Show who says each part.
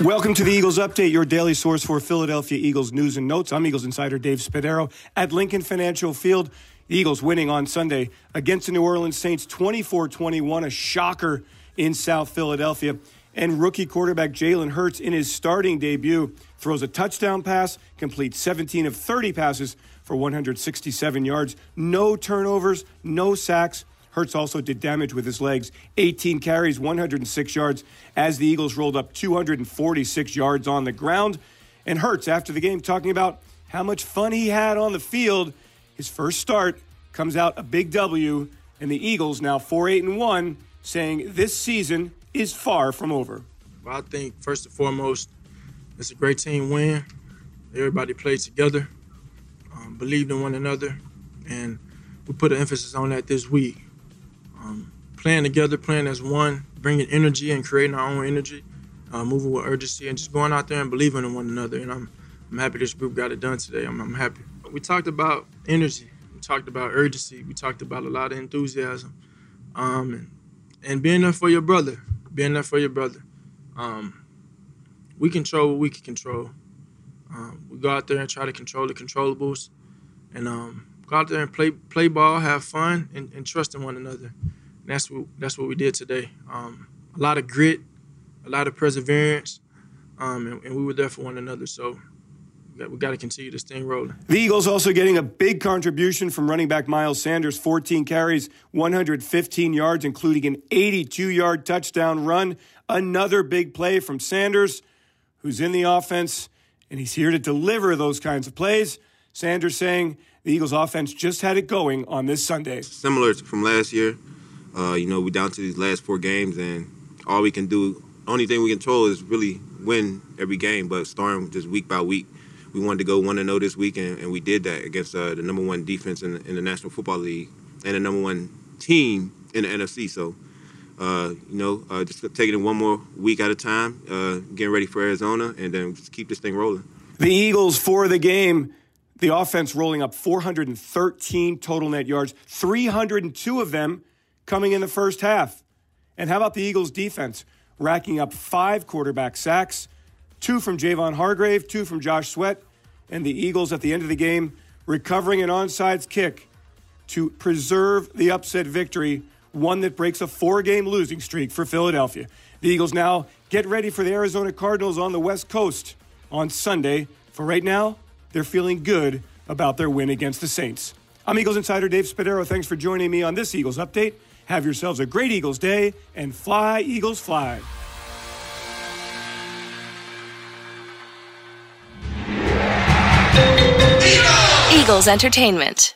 Speaker 1: Welcome to the Eagles Update, your daily source for Philadelphia Eagles news and notes. I'm Eagles insider Dave Spadaro at Lincoln Financial Field. The Eagles winning on Sunday against the New Orleans Saints 24 21, a shocker in South Philadelphia. And rookie quarterback Jalen Hurts, in his starting debut, throws a touchdown pass, completes 17 of 30 passes for 167 yards, no turnovers, no sacks. Hurts also did damage with his legs 18 carries, 106 yards, as the Eagles rolled up 246 yards on the ground. And Hurts, after the game, talking about how much fun he had on the field. His first start comes out a big W, and the Eagles, now 4 8 and 1, saying this season is far from over.
Speaker 2: I think, first and foremost, it's a great team win. Everybody played together, um, believed in one another, and we put an emphasis on that this week um, playing together, playing as one, bringing energy and creating our own energy, uh, moving with urgency, and just going out there and believing in one another. And I'm, I'm happy this group got it done today. I'm, I'm happy. We talked about energy. We talked about urgency. We talked about a lot of enthusiasm, um, and, and being there for your brother. Being there for your brother. Um, we control what we can control. Um, we go out there and try to control the controllables, and um, go out there and play play ball, have fun, and, and trust in one another. And that's what that's what we did today. Um, a lot of grit, a lot of perseverance, um, and, and, we were there for one another. So we got to continue this thing rolling.
Speaker 1: The Eagles also getting a big contribution from running back Miles Sanders, 14 carries, 115 yards, including an 82-yard touchdown run. Another big play from Sanders, who's in the offense, and he's here to deliver those kinds of plays. Sanders saying the Eagles offense just had it going on this Sunday.
Speaker 3: Similar from last year, uh, you know, we're down to these last four games, and all we can do, only thing we control is really win every game, but starting just week by week. We wanted to go 1 0 this week, and, and, we did that against uh, the number one defense in, in, the National Football League and the number one team in the NFC. So, uh, you know, uh, just taking it one more week at a time, uh, getting ready for Arizona, and then just keep this thing rolling.
Speaker 1: The Eagles for the game the offense rolling up 413 total net yards, 302 of them coming in the first half. And how about the Eagles' defense, racking up five quarterback sacks, two from Javon Hargrave, two from Josh Sweat, and the Eagles at the end of the game recovering an onside kick to preserve the upset victory, one that breaks a four game losing streak for Philadelphia. The Eagles now get ready for the Arizona Cardinals on the West Coast on Sunday. For right now, they're feeling good about their win against the Saints. I'm Eagles insider Dave Spadaro. Thanks for joining me on this Eagles update. Have yourselves a great Eagles day and fly, Eagles, fly.
Speaker 4: Eagles Entertainment.